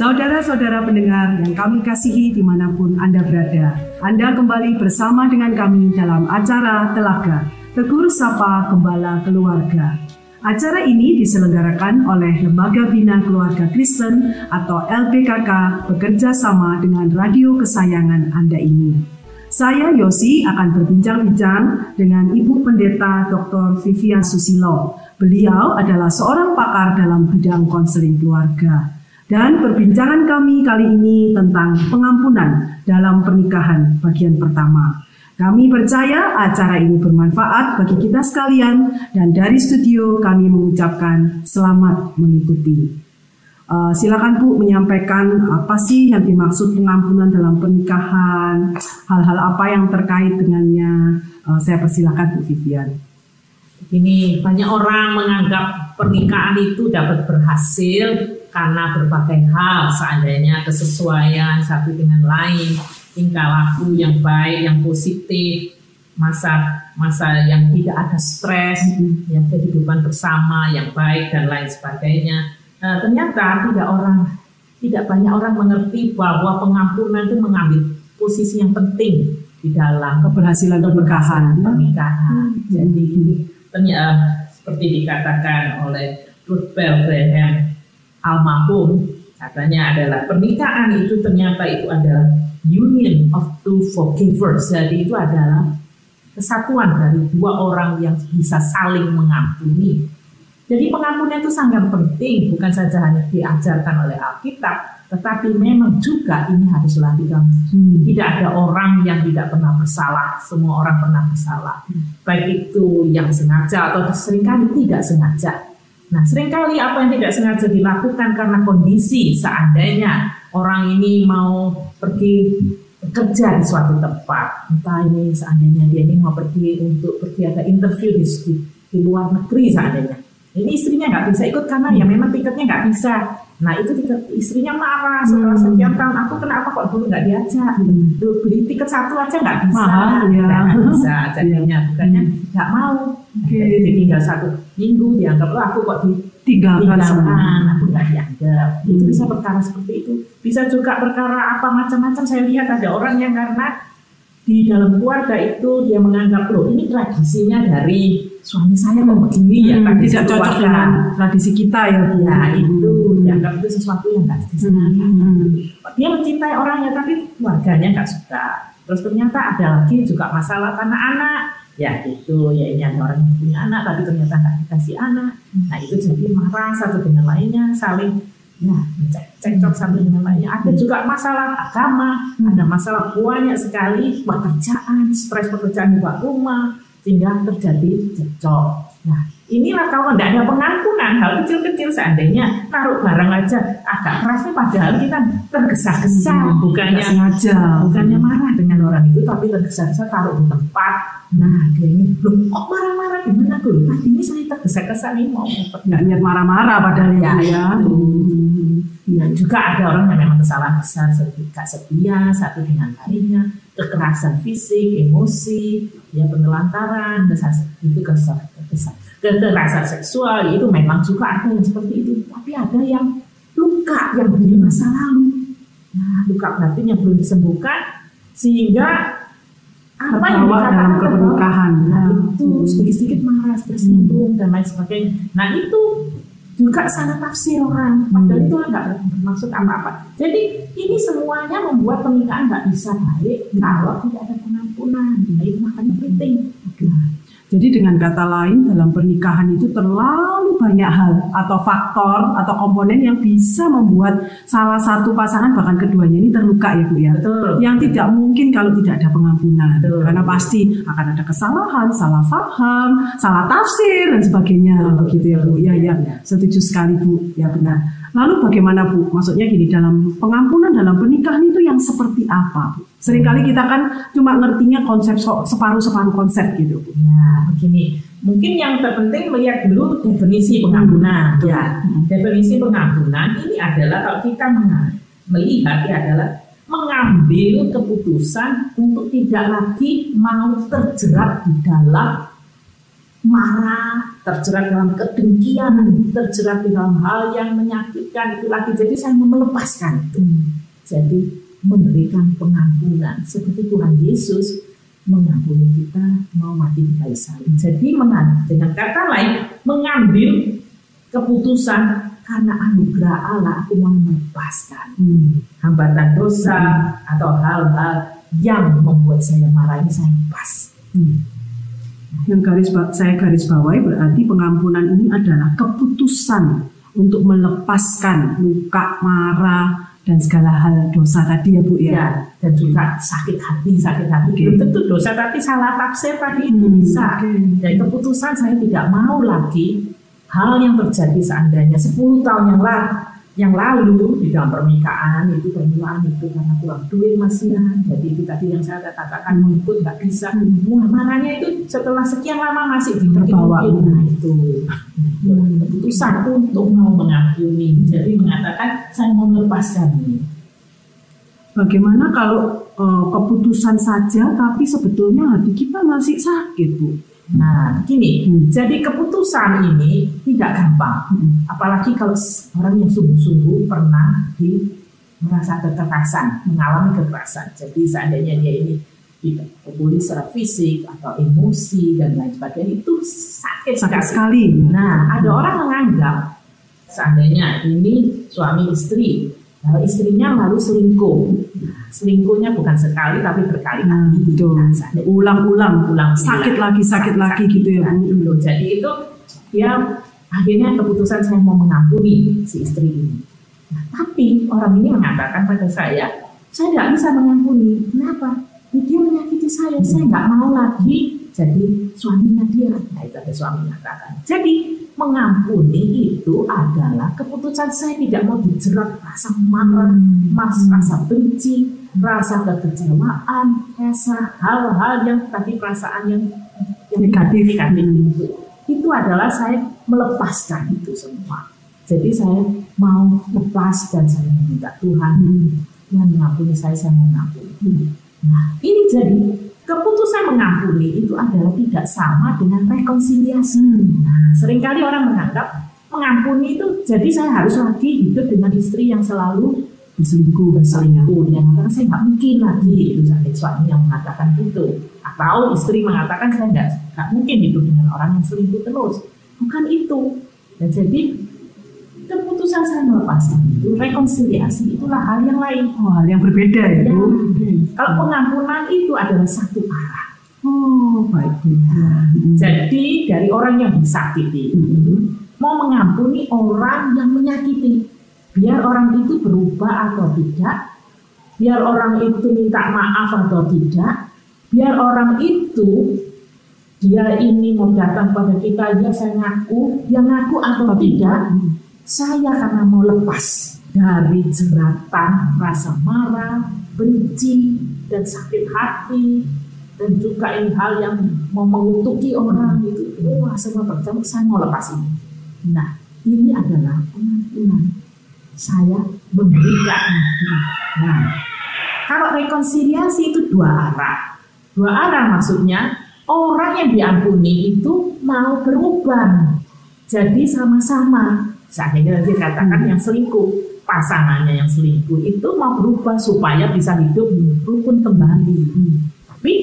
Saudara-saudara pendengar yang kami kasihi di mana pun Anda berada, Anda kembali bersama dengan kami dalam acara Telaga, Tegur Sapa Gembala Keluarga. Acara ini diselenggarakan oleh Lembaga Bina Keluarga Kristen atau LPKK bekerja sama dengan radio kesayangan Anda ini. Saya Yosi akan berbincang-bincang dengan Ibu Pendeta Dr. Vivian Susilo. Beliau adalah seorang pakar dalam bidang konseling keluarga. Dan perbincangan kami kali ini tentang pengampunan dalam pernikahan bagian pertama. Kami percaya acara ini bermanfaat bagi kita sekalian dan dari studio kami mengucapkan selamat mengikuti. Uh, silakan Bu menyampaikan apa sih yang dimaksud pengampunan dalam pernikahan, hal-hal apa yang terkait dengannya. Uh, saya persilakan Bu Vivian. Ini banyak orang menganggap pernikahan itu dapat berhasil karena berbagai hal, seandainya kesesuaian satu dengan lain, tingkah laku yang baik, yang positif, masa masa yang tidak ada stres, mm-hmm. yang kehidupan bersama yang baik dan lain sebagainya. Nah, ternyata tidak orang tidak banyak orang mengerti bahwa pengampunan itu mengambil posisi yang penting di dalam keberhasilan pernikahan. pernikahan. Hmm. Jadi ternyata seperti dikatakan oleh Bell Graham almarhum katanya adalah pernikahan itu ternyata itu adalah union of two forgivers. Jadi itu adalah kesatuan dari dua orang yang bisa saling mengampuni. Jadi pengampunan itu sangat penting, bukan saja hanya diajarkan oleh Alkitab, tetapi memang juga ini haruslah dilakukan. Hmm. Tidak ada orang yang tidak pernah bersalah, semua orang pernah bersalah. Baik itu yang sengaja atau sering kali tidak sengaja. Nah, sering kali apa yang tidak sengaja dilakukan karena kondisi seandainya orang ini mau pergi kerja di suatu tempat, entah ini seandainya dia ini mau pergi untuk pergi ada interview di, di luar negeri seandainya. Ini istrinya nggak bisa ikut karena ya memang tiketnya nggak bisa. Nah itu tiket istrinya marah setelah hmm. sekian tahun aku kenapa kok dulu nggak diajak? Hmm. Beli tiket satu aja nggak bisa, Mahal, ya. nggak bisa jadinya bukannya nggak mau. Okay. Jadi tinggal satu minggu dianggap oh, aku kok ditinggalkan, aku nggak dianggap. Hmm. Itu bisa perkara seperti itu. Bisa juga perkara apa macam-macam. Saya lihat ada orang yang karena di dalam keluarga itu dia menganggap loh ini tradisinya dari suami saya mau begini ya, hmm, ya tidak cocok dengan tradisi kita ya bu. Ya itu hmm. dianggap itu sesuatu yang nggak disenangi. Hmm. Dia mencintai orangnya tapi keluarganya nggak suka. Terus ternyata ada lagi juga masalah anak-anak. Ya itu ya ini ada orang yang punya anak tapi ternyata nggak dikasih anak. Nah itu jadi marah satu dengan lainnya saling ya cekcok satu dengan lainnya. Ada juga masalah agama, hmm. ada masalah banyak sekali pekerjaan, stres pekerjaan di rumah, sehingga terjadi cekcok. Nah, inilah kalau tidak ada pengampunan hal kecil-kecil seandainya taruh barang aja agak kerasnya padahal kita tergesa-gesa. Hmm, bukannya sengaja. bukannya marah dengan orang itu tapi tergesa-gesa taruh di tempat. Nah dia ini loh kok marah-marah gimana? Tuh tadi ini saya tergesa-gesa nih mau nggak niat marah-marah padahal ya, ya. Hmm. ya juga ada orang yang memang kesalahan besar seperti setia satu dengan lainnya kekerasan fisik emosi ya penelantaran itu kesalahan kekerasan seksual itu memang juga ada yang seperti itu. Tapi ada yang luka yang dari masa lalu. Nah luka batin yang belum disembuhkan sehingga apa yang dalam pernikahan nah, itu sedikit-sedikit marah tersinggung hmm. dan lain sebagainya. Nah itu juga salah tafsir orang. Padahal hmm. itu nggak bermaksud apa-apa. Jadi ini semuanya membuat pernikahan nggak bisa baik kalau tidak ada pengampunan. Nah, itu makanya penting. Nah, jadi dengan kata lain dalam pernikahan itu terlalu banyak hal atau faktor atau komponen yang bisa membuat salah satu pasangan bahkan keduanya ini terluka ya Bu ya. Betul. Yang tidak mungkin kalau tidak ada pengampunan. Betul. Karena pasti akan ada kesalahan, salah faham, salah tafsir dan sebagainya Betul. begitu ya Bu. Ya ya, setuju sekali Bu. Ya benar. Lalu bagaimana Bu? Maksudnya gini dalam pengampunan dalam pernikahan itu yang seperti apa Bu? Seringkali kita kan cuma ngertinya konsep separuh-separuh konsep gitu. Nah, begini. Mungkin yang terpenting melihat dulu definisi pengampunan. Ya, definisi pengampunan ini adalah kalau kita melihat ya adalah mengambil keputusan untuk tidak lagi mau terjerat di dalam marah, terjerat dalam kedengkian, terjerat di dalam hal yang menyakitkan itu lagi. Jadi saya mau melepaskan itu. Jadi memberikan pengampunan seperti Tuhan Yesus mengampuni kita mau mati di kayu salib. Jadi dengan kata lain mengambil keputusan karena anugerah Allah aku mau melepaskan hmm. hambatan dosa hmm. atau hal-hal yang membuat saya marah ini saya lepas. Hmm. Yang garis saya garis bawahi berarti pengampunan ini adalah keputusan untuk melepaskan luka, marah, dan segala hal dosa tadi ya Bu ya. ya dan juga sakit hati, sakit hati. Okay. Belum tentu dosa tapi salah tafsir tadi itu hmm, bisa. Okay. Dan keputusan saya tidak mau lagi hal yang terjadi seandainya 10 tahun yang lalu yang lalu di dalam pernikahan itu permulaan itu karena kurang duit masih ya. jadi itu tadi yang saya katakan mau ikut nggak bisa. Wah, marahnya itu setelah sekian lama masih terbawa nah itu. Keputusan untuk mau mengampuni jadi mengatakan saya mau melepaskan ini. Bagaimana kalau uh, keputusan saja tapi sebetulnya hati kita masih sakit bu Nah, gini, hmm. jadi keputusan ini tidak gampang. Hmm. Apalagi kalau orang yang sungguh-sungguh pernah di merasa kekerasan, mengalami kekerasan. Jadi seandainya dia ini dipukuli secara fisik atau emosi dan lain sebagainya itu sakit, sakit sekali. Nah, ada orang menganggap seandainya ini suami istri Nah, istrinya lalu selingkuh. Nah, selingkuhnya bukan sekali tapi berkali-kali. Gitu. Nah, ulang-ulang, ulang sakit lagi, sakit, sakit lagi sakit, gitu ya. Nah, gitu. Jadi itu dia akhirnya keputusan saya mau mengampuni si istri ini. Nah, tapi orang ini mengatakan pada saya, saya tidak bisa mengampuni. Kenapa? Dia menyakiti saya, saya nggak mau lagi jadi suaminya dia. Nah itu ada suami mengatakan. Jadi mengampuni itu adalah keputusan saya tidak mau dijerat rasa marah, hmm. mas, rasa benci, rasa kekecewaan, rasa hal-hal yang tadi perasaan yang, yang negatif, negatif hmm. itu. Itu adalah saya melepaskan itu semua. Jadi saya mau lepas dan saya meminta Tuhan, hmm. Tuhan mengampuni saya, saya mau mengampuni. Nah ini jadi keputusan mengampuni itu adalah tidak sama dengan rekonsiliasi. Hmm. Nah, sering kali orang menganggap mengampuni itu jadi saya harus lagi hidup dengan istri yang selalu berselingkuh berselingkuh yang mengatakan saya nggak mungkin lagi itu saya suami yang mengatakan itu atau istri mengatakan saya nggak mungkin hidup dengan orang yang selingkuh terus bukan itu dan jadi keputusan saya melepaskan itu rekonsiliasi itulah hal yang lain oh, hal yang berbeda ya, ya. Hmm. kalau pengampunan itu adalah satu arah oh baik hmm. jadi dari orang yang disakiti hmm. mau mengampuni orang yang menyakiti biar orang itu berubah atau tidak biar orang itu minta maaf atau tidak biar orang itu dia ini mau datang pada kita ya saya ngaku yang ngaku atau tidak saya karena mau lepas dari jeratan rasa marah, benci, dan sakit hati, dan juga ini hal yang mau mengutuki orang itu, wah semua tercampur, saya mau lepas ini. Nah, ini adalah pengampunan. Saya memberikan. Nah, kalau rekonsiliasi itu dua arah. Dua arah maksudnya orang yang diampuni itu mau berubah. Jadi sama-sama Seandainya nanti katakan yang selingkuh, pasangannya yang selingkuh itu mau berubah supaya bisa hidup rukun kembali. Hmm. Tapi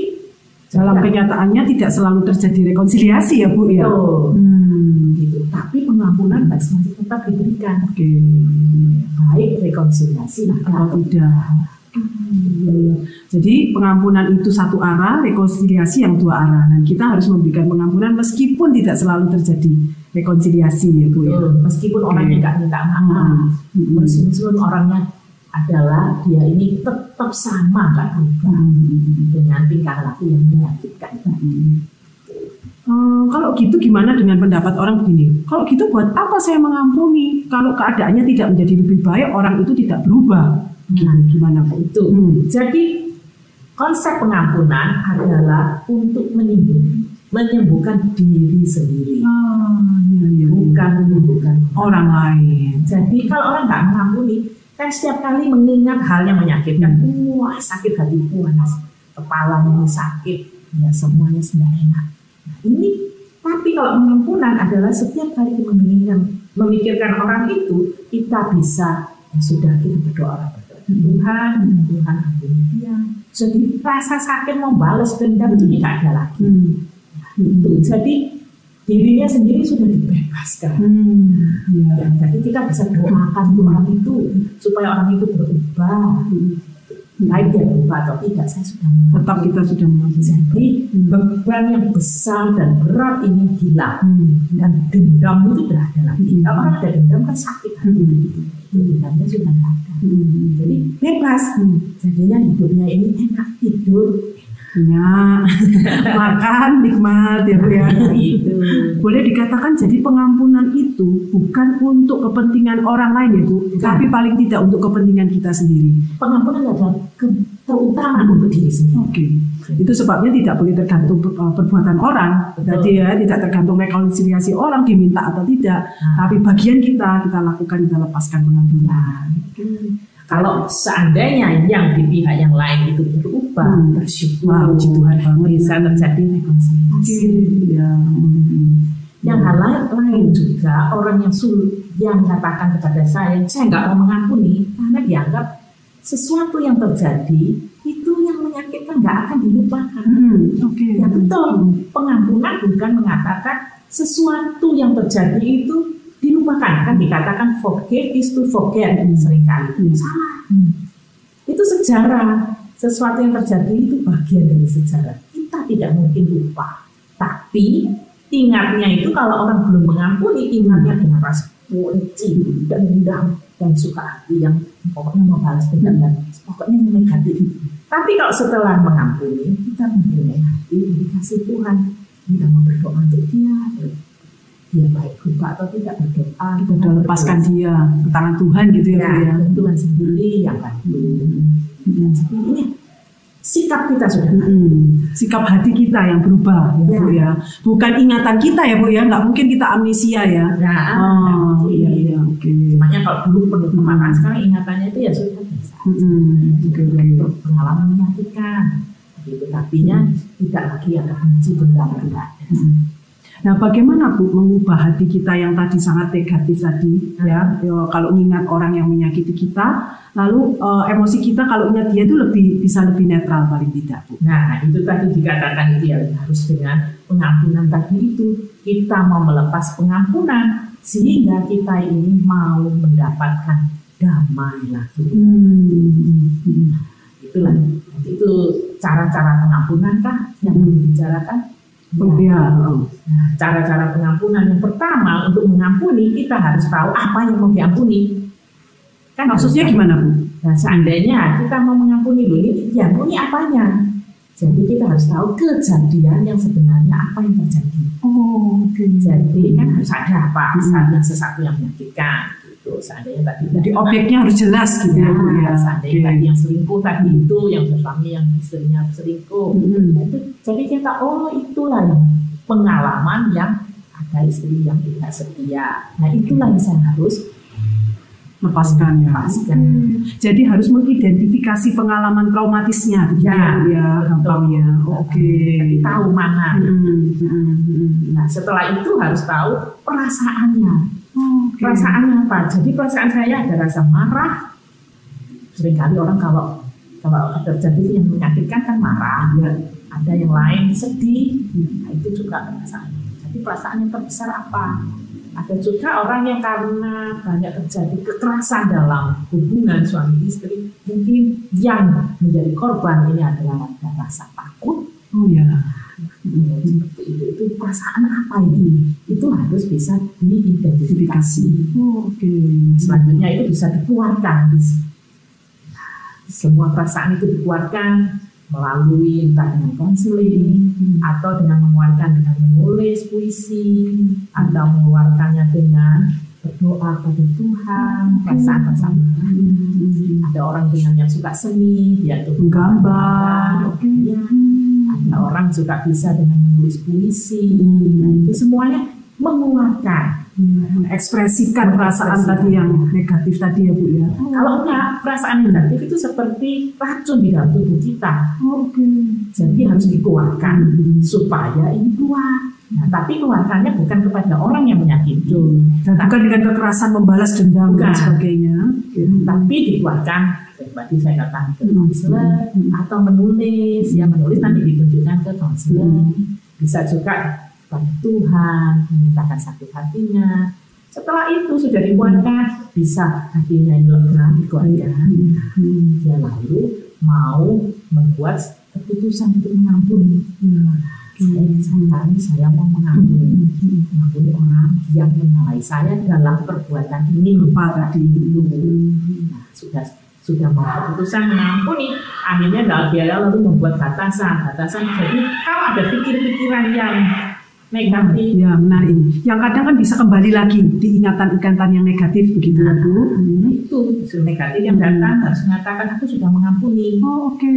dalam kenyataannya tidak selalu terjadi rekonsiliasi ya Bu ya. Hmm. Gitu. Tapi pengampunan masih tetap diberikan. Okay. Baik rekonsiliasi atau tidak. Hmm. Jadi pengampunan itu satu arah, rekonsiliasi yang dua arah. Dan kita harus memberikan pengampunan meskipun tidak selalu terjadi rekonsiliasi ya Bu ya. Meskipun okay. orangnya nggak minta maaf, hmm. meskipun orangnya adalah dia ini tetap sama nggak berubah hmm. dengan tingkah laku yang menyakitkan. Hmm. Hmm, kalau gitu gimana dengan pendapat orang begini? Kalau gitu buat apa saya mengampuni? Kalau keadaannya tidak menjadi lebih baik, orang itu tidak berubah. Nah, gimana Pak itu? Hmm. Jadi konsep pengampunan adalah untuk menyembuhkan menyembuhkan diri sendiri. Oh, iya, bukan menyembuhkan orang lain. Jadi kalau orang nggak mengampuni, kan setiap kali mengingat hal yang menyakitkan, wah sakit hatiku, panas, kepalanya sakit, ya semuanya sudah enak. Nah, ini Tapi kalau pengampunan adalah setiap kali kita memikirkan, memikirkan orang itu, kita bisa ya sudah kita berdoa berdoa Tuhan, Tuhan ampuni dia. Jadi rasa sakit mau balas dendam itu tidak ada lagi. Hmm. Itu. Jadi dirinya sendiri sudah dibebaskan. Hmm. Ya. Jadi kita bisa doakan orang itu supaya orang itu berubah. Baik dia berubah atau tidak, saya sudah Tetap kita sudah mengampuni. Jadi beban yang besar dan berat ini hilang Hmm. dan dendam itu tidak ada lagi. Hmm. Kalau ada dendam kan sakit hati. Hmm. Dendamnya sudah tidak ada. Hmm. Jadi bebas. Jadinya hidupnya ini enak tidur. Ya, makan nikmat ya bu ya. Itu. Boleh dikatakan jadi pengampunan itu bukan untuk kepentingan orang lain ya bu, tapi paling tidak untuk kepentingan kita sendiri. Pengampunan adalah terutama untuk diri sendiri. Oke, itu sebabnya tidak boleh tergantung uh, perbuatan orang. Jadi ya tidak tergantung rekonsiliasi orang diminta atau tidak, Nah. tapi bagian kita kita lakukan kita lepaskan pengampunan. Kalau seandainya yang di pihak yang lain itu berubah, Hmm. bersyukur, puji Tuhan banget. bisa terjadi rekonsiliasi. ya. hmm. Yang hal lain, lain juga orang yang sul yang katakan kepada saya, saya nggak mau mengampuni karena dianggap sesuatu yang terjadi itu yang menyakitkan nggak akan dilupakan. Hmm, Oke. Ya betul, pengampunan bukan mengatakan sesuatu yang terjadi itu dilupakan. Kan dikatakan forgive is to forget sering kali. Hmm. Salah. Itu sejarah. Sesuatu yang terjadi itu bagian dari sejarah. Kita tidak mungkin lupa. Tapi ingatnya itu kalau orang belum mengampuni, ingatnya dengan rasa benci, dendam, dan suka hati yang pokoknya membalas dendam dan pokoknya yang negatif. Tapi kalau setelah mengampuni, kita mempunyai hati yang dikasih Tuhan. Kita mau berdoa untuk dia, dia baik lupa atau tidak berdoa, Kita udah lepaskan dia ke tangan Tuhan gitu ya, ya, Bu ya. Tuhan sendiri yang bantu. Dan seperti ini sikap kita sudah Hmm, sikap hati kita yang berubah ya, Ya. Bu ya. Bukan ingatan kita ya Bu ya, nggak mungkin kita amnesia ya. Ya, Oh, iya iya oke. Makanya kalau dulu penuh kemarahan, sekarang ingatannya itu ya sudah bisa. Hmm, Oke oke. Pengalaman menyakitkan. Gitu. Tapinya tidak lagi ada benci dendam tidak ada. Hmm. Nah, bagaimana Bu mengubah hati kita yang tadi sangat negatif tadi ya? Ya, kalau ingat orang yang menyakiti kita, lalu eh, emosi kita kalau ingat dia itu lebih bisa lebih netral paling tidak Bu. Nah, itu tadi dikatakan itu ya harus dengan pengampunan tadi itu kita mau melepas pengampunan sehingga kita ini mau mendapatkan damai lagi. Hmm. hmm. Itulah itu cara-cara pengampunan kah yang dibicarakan? Nah, cara-cara pengampunan yang pertama untuk mengampuni kita harus tahu apa yang mau diampuni. Kan Maksudnya gimana Bu? Nah, seandainya kita mau mengampuni dulu ini diampuni apanya? Jadi kita harus tahu kejadian yang sebenarnya apa yang terjadi. Oh. Jadi kan harus ada apa Hmm. saat yang sesuatu yang menyakitkan gitu. Seandainya tadi Jadi objeknya harus jelas gitu ya, ya. Seandainya Oke. tadi yang selingkuh tadi itu yang suami yang istrinya selingkuh. Hmm. Itu jadi kita oh itulah yang pengalaman yang ada istri yang tidak setia. Nah itulah yang saya harus lepaskan ya. lepaskan. Jadi harus mengidentifikasi pengalaman traumatisnya gitu Ya, ya, ya, gampang ya. Oke. Jadi tahu mana. Hmm, hmm, hmm. Nah setelah itu harus tahu perasaannya. Oh, oke. Perasaannya apa? Jadi perasaan saya ada rasa marah. Seringkali orang kalau kalau terjadi yang menyakitkan kan marah. Ya. Ada yang lain sedih. Nah itu juga perasaan. Jadi perasaan yang terbesar apa? Ada juga orang yang karena banyak terjadi kekerasan dalam hubungan suami istri, mungkin yang menjadi korban ini adalah ada rasa takut, Oh ya. Seperti itu. Itu perasaan apa ini? Itu harus bisa diidentifikasi. Oh, oke. Selanjutnya itu bisa dikeluarkan. Semua perasaan itu dikeluarkan melalui entah dengan konseling atau dengan mengeluarkan dengan menulis puisi atau mengeluarkannya dengan berdoa pada Tuhan perasaan-perasaan ada orang dengan yang suka seni dia tuh Menggambar. Oke. Ya. Ada orang juga bisa dengan menulis puisi Hmm. Nah, itu semuanya mengeluarkan Mengekspresikan perasaan tadi yang negatif tadi ya Bu ya. Kalau enggak, perasaan negatif itu seperti racun di dalam tubuh kita. Jadi harus dikeluarkan supaya ini keluar. Nah, tapi keluarganya bukan kepada orang yang menyakiti. Dan bukan dengan kekerasan membalas dendam dan sebagainya. Tapi dikeluarkan, tadi saya katakan ke konselor Hmm. atau menulis, ya menulis nanti ditunjukkan ke konselor. Hmm. Bisa juga kepada Tuhan, menyatakan sakit hatinya. Setelah itu sudah dikeluarkan, bisa hatinya lega dikeluarkan. Hmm. Dia lalu mau membuat keputusan untuk mengampuni. Saya misalkan saya mau mengampuni, mengampuni orang yang menyalahi saya dalam perbuatan ini. Lupa tadi. Nah, sudah sudah mau keputusan mengampuni, akhirnya dalam dia lalu membuat batasan, batasan. Jadi kalau ada pikir-pikiran yang negatif, Ya menarik. Yang kadang kan bisa kembali lagi di ingatan-ingatan yang negatif begitu ya Bu. Hmm. itu negatif yang datang harus mengatakan aku sudah mengampuni. Oh, Oke,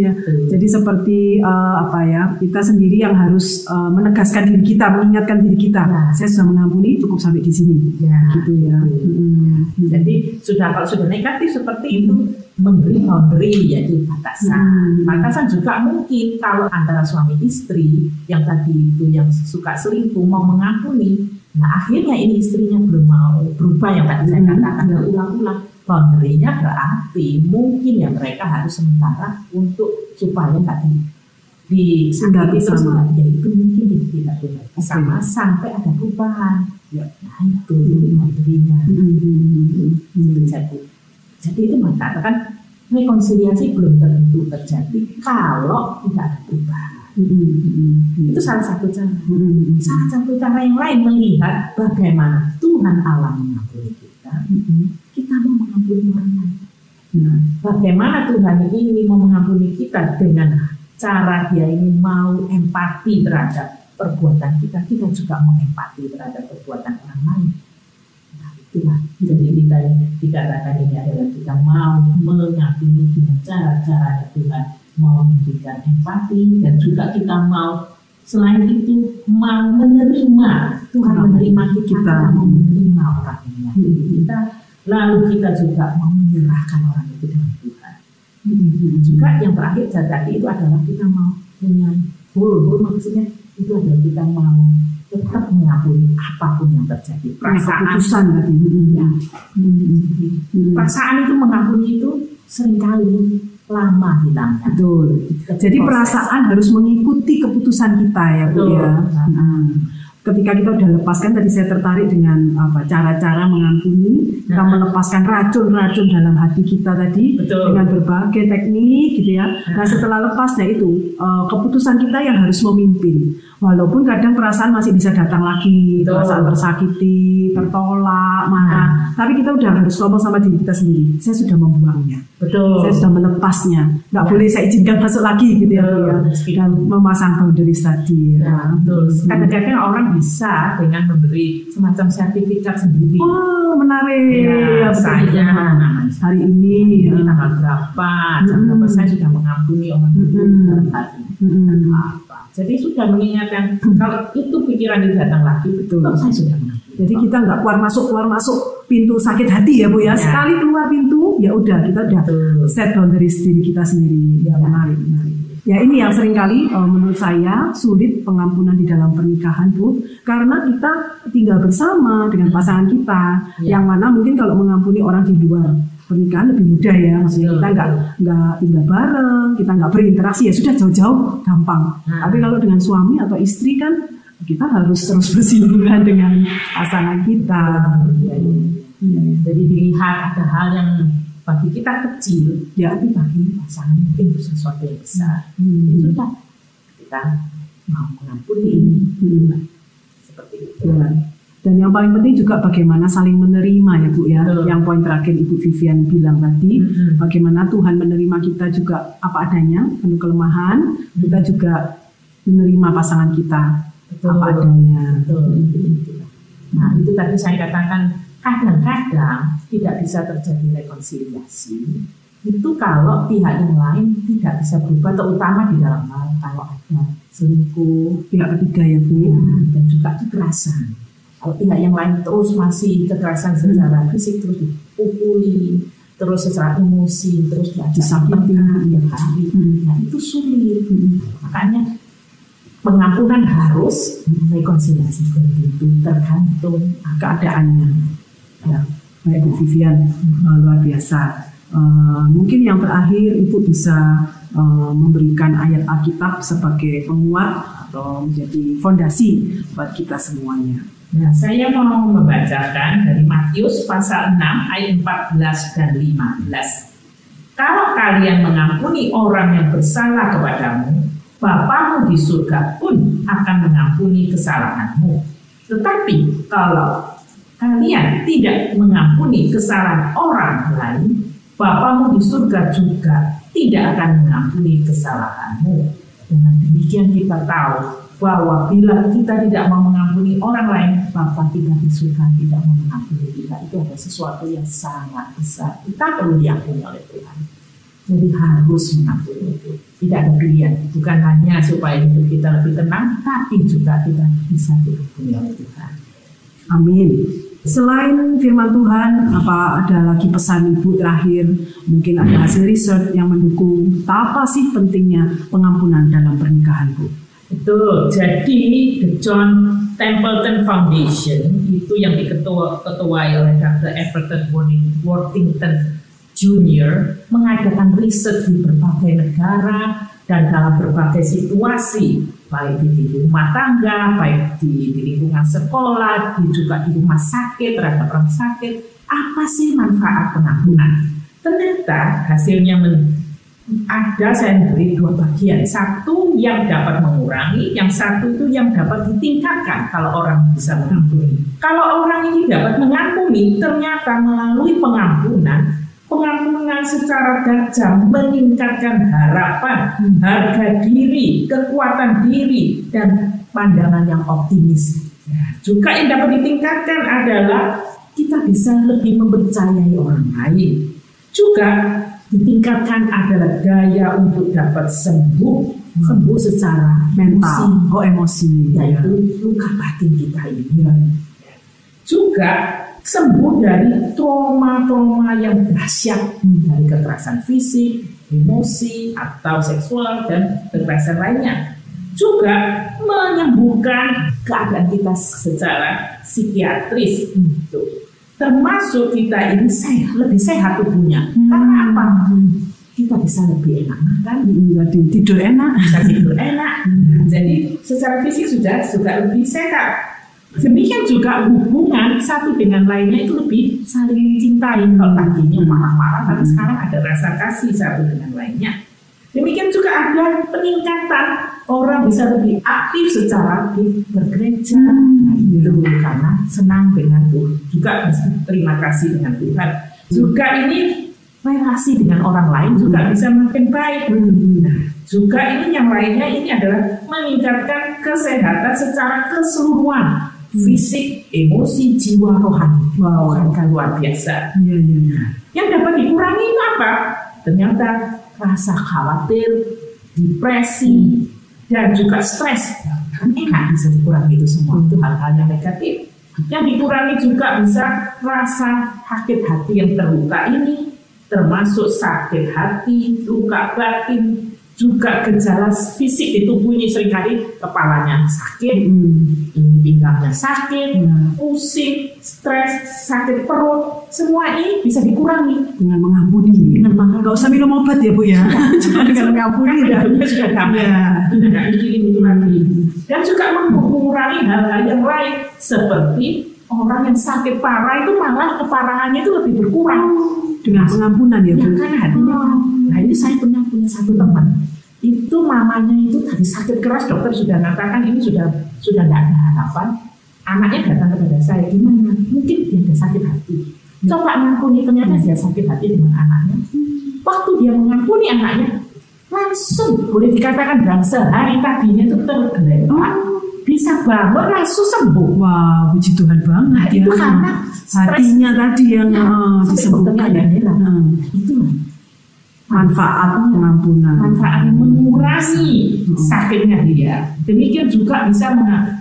ya. Gitu. Jadi seperti eh, apa ya? Kita sendiri yang harus eh, menegaskan diri kita, mengingatkan diri kita. Nah. Saya sudah mengampuni, cukup sampai di sini. Ya, Gitu ya. Hmm. Jadi sudah kalau sudah negatif seperti itu memberi boundary yaitu batasan. Hmm. Batasan juga mungkin kalau antara suami istri yang tadi itu yang suka selingkuh mau mengampuni, nah akhirnya ini istrinya belum mau berubah yang tadi saya Hmm. katakan berulang-ulang. Boundary-nya berarti mungkin ya mereka harus sementara untuk supaya tadi di terus bersama. ya itu mungkin tidak tinggal bersama sampai ada perubahan. Ya. Nah itu boundary-nya. Hmm. terjadi. Jadi itu mengatakan rekonsiliasi belum tentu terjadi kalau tidak ada perubahan. Itu salah satu cara. Salah satu cara yang lain melihat bagaimana Tuhan Allah mengampuni kita, kita mau mengampuni orang lain. Nah, Bagaimana Tuhan ini mau mengampuni kita dengan cara dia ini mau empati terhadap perbuatan kita, kita juga mau empati terhadap perbuatan orang lain. Nah, itulah jadi kita dikatakan ini adalah kita mau mengampuni dengan cara-cara Tuhan mau memberikan empati dan juga kita mau selain itu mau menerima Tuhan menerima kita, kita mau menerima orang yang menyakiti kita lalu kita juga mau menyerahkan orang itu dengan Tuhan. Juga yang terakhir tadi itu adalah kita mau punya goal maksudnya itu adalah kita mau tetap mengampuni apa pun yang terjadi perasaan keputusan tadi. ya Hmm. perasaan itu mengampuni itu sering kali lama hilangnya Betul. Jadi Proses. perasaan harus mengikuti keputusan kita ya Bu ya. Hmm. Ketika kita udah lepaskan tadi saya tertarik dengan apa cara-cara mengampuni, kita Nah. melepaskan racun-racun dalam hati kita tadi Betul. dengan berbagai teknik gitu ya. Nah setelah lepasnya itu eh, keputusan kita yang harus memimpin. Walaupun kadang perasaan masih bisa datang lagi, Betul. perasaan tersakiti, tertolak, marah. Tapi kita udah harus ngomong sama diri kita sendiri. Saya sudah membuangnya betul saya sudah melepasnya nggak Ya. boleh saya izinkan masuk lagi gitu ya ya dan memasang boundaries tadi ya, Ya, betul. Hmm. Kadang-kadang orang bisa dengan memberi semacam sertifikat sendiri. oh menarik Ya, betul, saya namanya hari ini ya. tanggal berapa, jam Hmm. berapa saya sudah mengampuni orang itu Hmm. hati. Hmm. Jadi sudah mengingatkan kalau itu pikiran itu datang lagi, Betul. betul. saya sudah jadi kita nggak keluar masuk keluar masuk pintu sakit hati ya bu ya Ya. sekali keluar pintu ya udah kita udah Betul. set boundaries diri kita sendiri ya Ya. menarik menarik ya ini yang sering kali eh, menurut saya sulit pengampunan di dalam pernikahan bu karena kita tinggal bersama dengan pasangan kita Ya. yang mana mungkin kalau mengampuni orang di luar pernikahan lebih mudah ya maksudnya kita nggak nggak tinggal bareng kita nggak berinteraksi ya sudah jauh-jauh gampang Nah. tapi kalau dengan suami atau istri kan kita harus terus bersinggungan dengan pasangan kita Ya, ya. Iya, iya. Jadi dilihat ada hal yang bagi kita kecil, Ya. tapi bagi pasangan mungkin sesuatu yang besar. Hmm. Itu sudah kita mau mengampuni Hmm. seperti itu. Ya. Dan yang paling penting juga bagaimana saling menerima ya Bu ya. Betul. Yang poin terakhir Ibu Vivian bilang tadi, Mhm. bagaimana Tuhan menerima kita juga apa adanya, penuh kelemahan, kita juga menerima pasangan kita Betul. apa adanya. Betul. Nah itu tadi saya katakan kadang-kadang tidak bisa terjadi rekonsiliasi itu kalau pihak yang lain tidak bisa berubah terutama di dalam hal kalau ada selingkuh Pihak ketiga ya Bu. ya, dan juga kekerasan kalau pihak yang lain terus masih kekerasan secara fisik terus dipukuli terus secara emosi terus bertengkar tiap hari Hmm. nah itu sulit Hmm. makanya pengampunan harus rekonsiliasi itu tergantung keadaannya. Ya, baik Bu Vivian uh, luar biasa. Uh, mungkin yang terakhir Ibu bisa uh, memberikan ayat Alkitab sebagai penguat atau menjadi fondasi buat kita semuanya. Nah, saya mau membacakan dari Matius pasal 6 ayat 14 dan 15. Kalau kalian mengampuni orang yang bersalah kepadamu, Bapamu di surga pun akan mengampuni kesalahanmu. Tetapi kalau kalian tidak mengampuni kesalahan orang lain, Bapamu di surga juga tidak akan mengampuni kesalahanmu. Dengan demikian kita tahu bahwa bila kita tidak mau mengampuni orang lain, Bapa kita di tidak mau mengampuni kita. Itu ada sesuatu yang sangat besar. Kita perlu diampuni oleh Tuhan. Jadi harus mengampuni itu. Tidak ada pilihan. Bukan hanya supaya hidup kita lebih tenang, tapi juga kita bisa diampuni oleh Tuhan. Amin. Selain firman Tuhan, apa ada lagi pesan ibu terakhir? Mungkin ada hasil riset yang mendukung apa sih pentingnya pengampunan dalam pernikahan, Bu? Betul. Jadi The John Templeton Foundation itu yang diketuai oleh Dr. Everton Worthington Junior mengadakan riset di berbagai negara dan dalam berbagai situasi, baik di rumah tangga, baik di, di lingkungan sekolah, di, juga di rumah sakit terhadap orang sakit. Apa sih manfaat pengampunan? Ternyata hasilnya men, ada saya beri dua bagian. Satu yang dapat mengurangi, yang satu itu yang dapat ditingkatkan kalau orang bisa mengampuni. Kalau orang ini dapat mengampuni, ternyata melalui pengampunan pengampunan secara tajam meningkatkan harapan, harga diri, kekuatan diri, dan pandangan yang optimis. Ya, juga yang dapat ditingkatkan adalah kita bisa lebih mempercayai orang lain. Juga ditingkatkan adalah daya untuk dapat sembuh, sembuh secara mental, oh emosi, yaitu luka batin kita ini. Juga sembuh dari trauma-trauma yang dahsyat dari kekerasan fisik, emosi, atau seksual dan kekerasan lainnya. Juga menyembuhkan keadaan kita secara psikiatris itu. Termasuk kita ini sehat, lebih sehat tubuhnya. Hmm. Karena apa? Kita bisa lebih enak makan, jadi tidur enak, bisa tidur enak. Jadi secara fisik sudah sudah lebih sehat Demikian juga hubungan satu dengan lainnya itu lebih saling mencintai. Kalau tadinya marah-marah, tapi sekarang ada rasa kasih satu dengan lainnya. Demikian juga ada peningkatan orang bisa lebih aktif secara aktif bergereja. Hmm. itu karena senang dengan Tuhan. Juga terima kasih dengan Tuhan. Juga ini relasi dengan orang lain juga bisa makin baik. Nah, juga ini yang lainnya ini adalah meningkatkan kesehatan secara keseluruhan fisik, emosi, jiwa, rohani. Wow, kan luar biasa. Iya, iya. Yang dapat dikurangi itu apa? Ternyata rasa khawatir, depresi, dan juga stres. Kan enak bisa dikurangi itu semua. Itu hal-hal yang negatif. Yang dikurangi juga bisa rasa sakit hati yang terluka ini, termasuk sakit hati, luka batin, juga gejala fisik di tubuh ini sering kali kepalanya sakit, hmm. ini pinggangnya sakit, hmm. pusing, stres, sakit perut, semua ini bisa dikurangi dengan mengampuni. Dengan mengampuni. Gak usah minum obat ya bu ya, cuma dengan mengampuni dan sudah damai. Ya. Dan juga mengurangi hal-hal yang lain seperti orang yang sakit parah itu malah keparahannya itu lebih berkurang dengan pengampunan ya bu. Ya kan. Nah ini saya punya punya satu teman itu mamanya itu tadi sakit keras dokter sudah mengatakan ini sudah sudah tidak ada harapan anaknya datang kepada saya gimana mungkin dia ada sakit hati coba mengampuni ternyata dia sakit hati dengan anaknya waktu dia mengampuni anaknya langsung boleh dikatakan dalam sehari tadinya itu tergeletak. Bisa bangun langsung sembuh. Wah wow, puji Tuhan banget nah, ya. itu karena hatinya tadi yang ya, uh, disembuhkan ya. Uh. itu. Manfaat pengampunan. Manfaat mengurangi sakitnya dia demikian juga bisa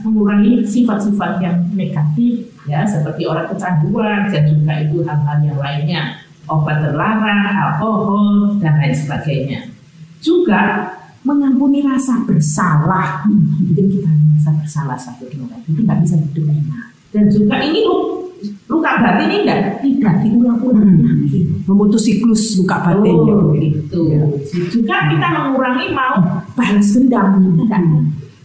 mengurangi sifat-sifat yang negatif ya seperti orang kecanduan dan juga itu hal-hal yang lainnya. Obat terlarang alkohol dan lain sebagainya. Juga mengampuni rasa bersalah. Mungkin kita merasa bersalah satu dua kali, itu nggak bisa diterima. Dan juga ini luka batin ini enggak tidak diulang-ulang hmm. Memutus siklus luka batin oh, ya, gitu. Ya. Juga kita mengurangi mau balas dendam kan.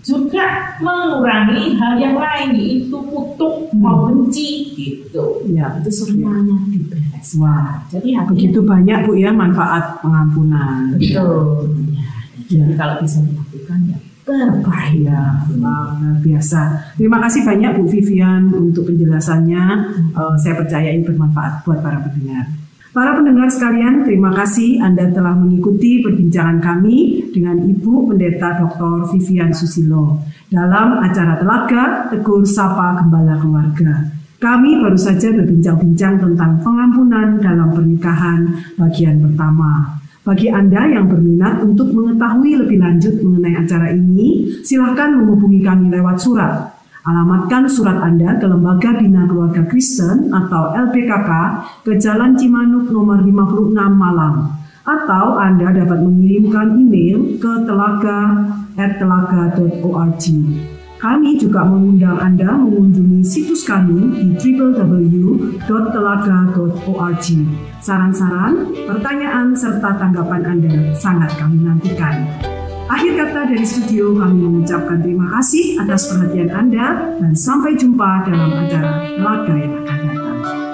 Juga mengurangi hal yang lain itu kutuk hmm. mau benci gitu. Ya, itu semuanya diberes. Wah, jadi begitu banyak Bu ya manfaat pengampunan. Betul. Ya. Jadi kalau bisa dilakukan ya berbahaya luar biasa. Terima kasih banyak Bu Vivian untuk penjelasannya. Uh, saya percaya ini bermanfaat buat para pendengar. Para pendengar sekalian, terima kasih Anda telah mengikuti perbincangan kami dengan Ibu Pendeta Dr. Vivian Susilo dalam acara Telaga Tegur Sapa Gembala Keluarga. Kami baru saja berbincang-bincang tentang pengampunan dalam pernikahan bagian pertama. Bagi Anda yang berminat untuk mengetahui lebih lanjut mengenai acara ini, silahkan menghubungi kami lewat surat. Alamatkan surat Anda ke Lembaga Bina Keluarga Kristen atau LPKK ke Jalan Cimanuk nomor 56 Malang. Atau Anda dapat mengirimkan email ke telaga.telaga.org. Kami juga mengundang Anda mengunjungi situs kami di www.telaga.org. Saran-saran, pertanyaan, serta tanggapan Anda sangat kami nantikan. Akhir kata dari studio kami mengucapkan terima kasih atas perhatian Anda dan sampai jumpa dalam acara Telaga yang akan datang.